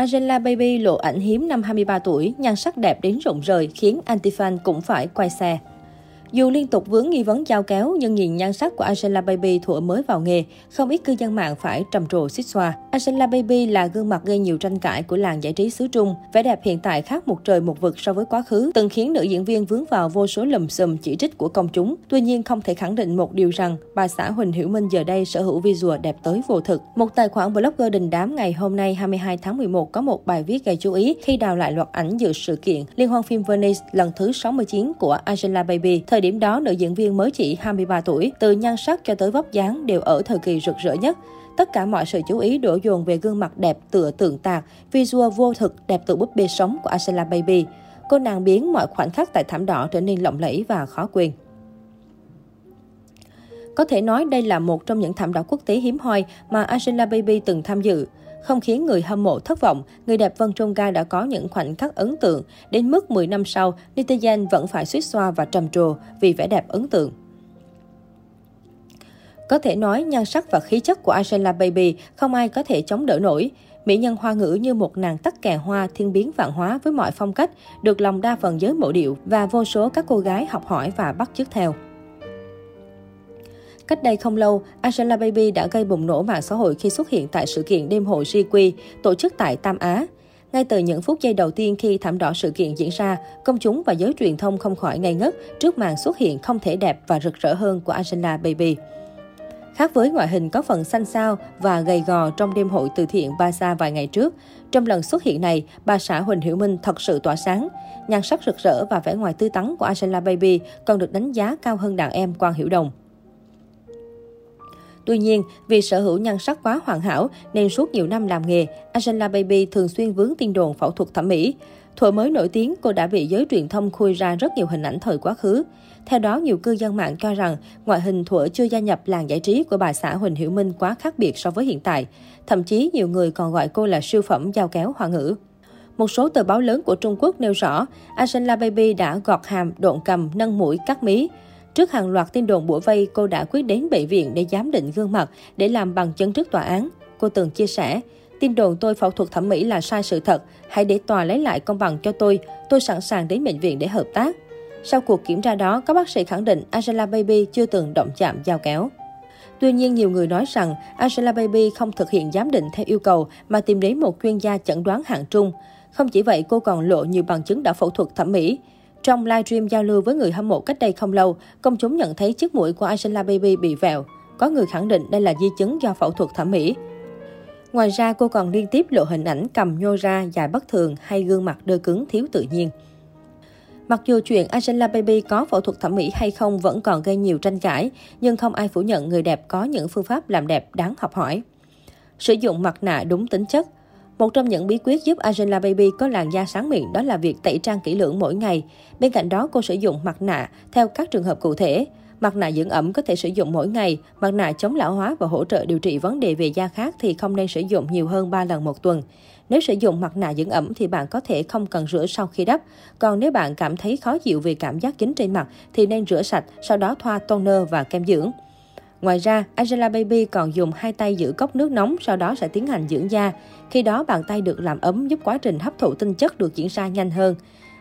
Angela Baby lộ ảnh hiếm năm 23 tuổi, nhan sắc đẹp đến rụng rời khiến anti-fan cũng phải quay xe. Dù liên tục vướng nghi vấn giao kéo, nhưng nhìn nhan sắc của Angela Baby thuở mới vào nghề, không ít cư dân mạng phải trầm trồ xích xoa. Angela Baby là gương mặt gây nhiều tranh cãi của làng giải trí xứ Trung. Vẻ đẹp hiện tại khác một trời một vực so với quá khứ, từng khiến nữ diễn viên vướng vào vô số lùm xùm chỉ trích của công chúng. Tuy nhiên, không thể khẳng định một điều rằng bà xã Huỳnh Hiểu Minh giờ đây sở hữu visual đẹp tới vô thực. Một tài khoản blogger đình đám ngày hôm nay 22 tháng 11 có một bài viết gây chú ý khi đào lại loạt ảnh dự sự kiện liên hoan phim Venice lần thứ 69 của Angela Baby. Thời điểm đó, nữ diễn viên mới chỉ 23 tuổi, từ nhan sắc cho tới vóc dáng đều ở thời kỳ rực rỡ nhất. Tất cả mọi sự chú ý đổ dồn về gương mặt đẹp tựa tượng tạc, visual vô thực đẹp từ búp bê sống của Angela Baby. Cô nàng biến mọi khoảnh khắc tại thảm đỏ trở nên lộng lẫy và khó quên. Có thể nói đây là một trong những thảm đỏ quốc tế hiếm hoi mà Angela Baby từng tham dự. Không khiến người hâm mộ thất vọng, người đẹp Vân Trung Ga đã có những khoảnh khắc ấn tượng. Đến mức 10 năm sau, netizen vẫn phải suýt xoa và trầm trồ vì vẻ đẹp ấn tượng. Có thể nói, nhan sắc và khí chất của Angela Baby không ai có thể chống đỡ nổi. Mỹ nhân hoa ngữ như một nàng tắc kè hoa thiên biến vạn hóa với mọi phong cách, được lòng đa phần giới mộ điệu và vô số các cô gái học hỏi và bắt chước theo. Cách đây không lâu, Angela Baby đã gây bùng nổ mạng xã hội khi xuất hiện tại sự kiện đêm hội GQ tổ chức tại Tam Á. Ngay từ những phút giây đầu tiên khi thảm đỏ sự kiện diễn ra, công chúng và giới truyền thông không khỏi ngây ngất trước màn xuất hiện không thể đẹp và rực rỡ hơn của Angela Baby. Khác với ngoại hình có phần xanh xao và gầy gò trong đêm hội từ thiện Baza vài ngày trước, trong lần xuất hiện này, bà xã Huỳnh Hiểu Minh thật sự tỏa sáng. Nhan sắc rực rỡ và vẻ ngoài tươi tắn của Angela Baby còn được đánh giá cao hơn đàn em Quang Hiểu Đồng. Tuy nhiên, vì sở hữu nhan sắc quá hoàn hảo nên suốt nhiều năm làm nghề, Angela Baby thường xuyên vướng tin đồn phẫu thuật thẩm mỹ. Thuở mới nổi tiếng, cô đã bị giới truyền thông khui ra rất nhiều hình ảnh thời quá khứ. Theo đó, nhiều cư dân mạng cho rằng ngoại hình thuở chưa gia nhập làng giải trí của bà xã Huỳnh Hiểu Minh quá khác biệt so với hiện tại. Thậm chí nhiều người còn gọi cô là siêu phẩm giao kéo hoa ngữ. Một số tờ báo lớn của Trung Quốc nêu rõ, Angela Baby đã gọt hàm, độn cầm, nâng mũi, cắt mí. Trước hàng loạt tin đồn bủa vây, cô đã quyết đến bệnh viện để giám định gương mặt để làm bằng chứng trước tòa án. Cô từng chia sẻ, tin đồn tôi phẫu thuật thẩm mỹ là sai sự thật, hãy để tòa lấy lại công bằng cho tôi, tôi sẵn sàng đến bệnh viện để hợp tác. Sau cuộc kiểm tra đó, các bác sĩ khẳng định Angela Baby chưa từng động chạm dao kéo. Tuy nhiên, nhiều người nói rằng Angela Baby không thực hiện giám định theo yêu cầu mà tìm đến một chuyên gia chẩn đoán hạng trung. Không chỉ vậy, cô còn lộ nhiều bằng chứng đã phẫu thuật thẩm mỹ. Trong livestream giao lưu với người hâm mộ cách đây không lâu, công chúng nhận thấy chiếc mũi của Angela Baby bị vẹo. Có người khẳng định đây là di chứng do phẫu thuật thẩm mỹ. Ngoài ra, cô còn liên tiếp lộ hình ảnh cầm nhô ra dài bất thường hay gương mặt đơ cứng thiếu tự nhiên. Mặc dù chuyện Angela Baby có phẫu thuật thẩm mỹ hay không vẫn còn gây nhiều tranh cãi, nhưng không ai phủ nhận người đẹp có những phương pháp làm đẹp đáng học hỏi. Sử dụng mặt nạ đúng tính chất – một trong những bí quyết giúp Angela Baby có làn da sáng mịn đó là việc tẩy trang kỹ lưỡng mỗi ngày. Bên cạnh đó, cô sử dụng mặt nạ theo các trường hợp cụ thể. Mặt nạ dưỡng ẩm có thể sử dụng mỗi ngày, mặt nạ chống lão hóa và hỗ trợ điều trị vấn đề về da khác thì không nên sử dụng nhiều hơn 3 lần một tuần. Nếu sử dụng mặt nạ dưỡng ẩm thì bạn có thể không cần rửa sau khi đắp. Còn nếu bạn cảm thấy khó chịu vì cảm giác dính trên mặt thì nên rửa sạch, sau đó thoa toner và kem dưỡng. Ngoài ra, Angela Baby còn dùng hai tay giữ cốc nước nóng, sau đó sẽ tiến hành dưỡng da. Khi đó, bàn tay được làm ấm giúp quá trình hấp thụ tinh chất được diễn ra nhanh hơn.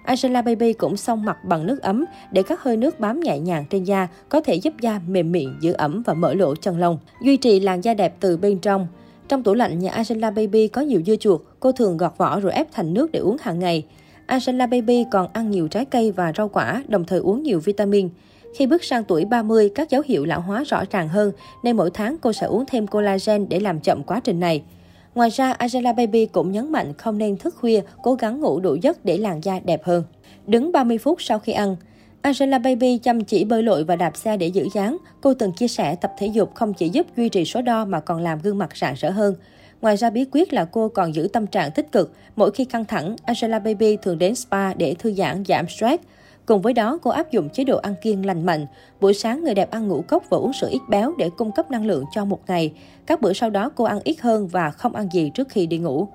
Angela Baby cũng xông mặt bằng nước ấm để các hơi nước bám nhẹ nhàng trên da có thể giúp da mềm mịn, giữ ẩm và mở lỗ chân lông, duy trì làn da đẹp từ bên trong. Trong tủ lạnh nhà Angela Baby có nhiều dưa chuột, cô thường gọt vỏ rồi ép thành nước để uống hàng ngày. Angela Baby còn ăn nhiều trái cây và rau quả, đồng thời uống nhiều vitamin. Khi bước sang tuổi 30, các dấu hiệu lão hóa rõ ràng hơn, nên mỗi tháng cô sẽ uống thêm collagen để làm chậm quá trình này. Ngoài ra, Angela Baby cũng nhấn mạnh không nên thức khuya, cố gắng ngủ đủ giấc để làn da đẹp hơn. Đứng 30 phút sau khi ăn, Angela Baby chăm chỉ bơi lội và đạp xe để giữ dáng. Cô từng chia sẻ tập thể dục không chỉ giúp duy trì số đo mà còn làm gương mặt rạng rỡ hơn. Ngoài ra bí quyết là cô còn giữ tâm trạng tích cực. Mỗi khi căng thẳng, Angela Baby thường đến spa để thư giãn, giảm stress. Cùng với đó, cô áp dụng chế độ ăn kiêng lành mạnh. Buổi sáng, người đẹp ăn ngũ cốc và uống sữa ít béo để cung cấp năng lượng cho một ngày. Các bữa sau đó, cô ăn ít hơn và không ăn gì trước khi đi ngủ.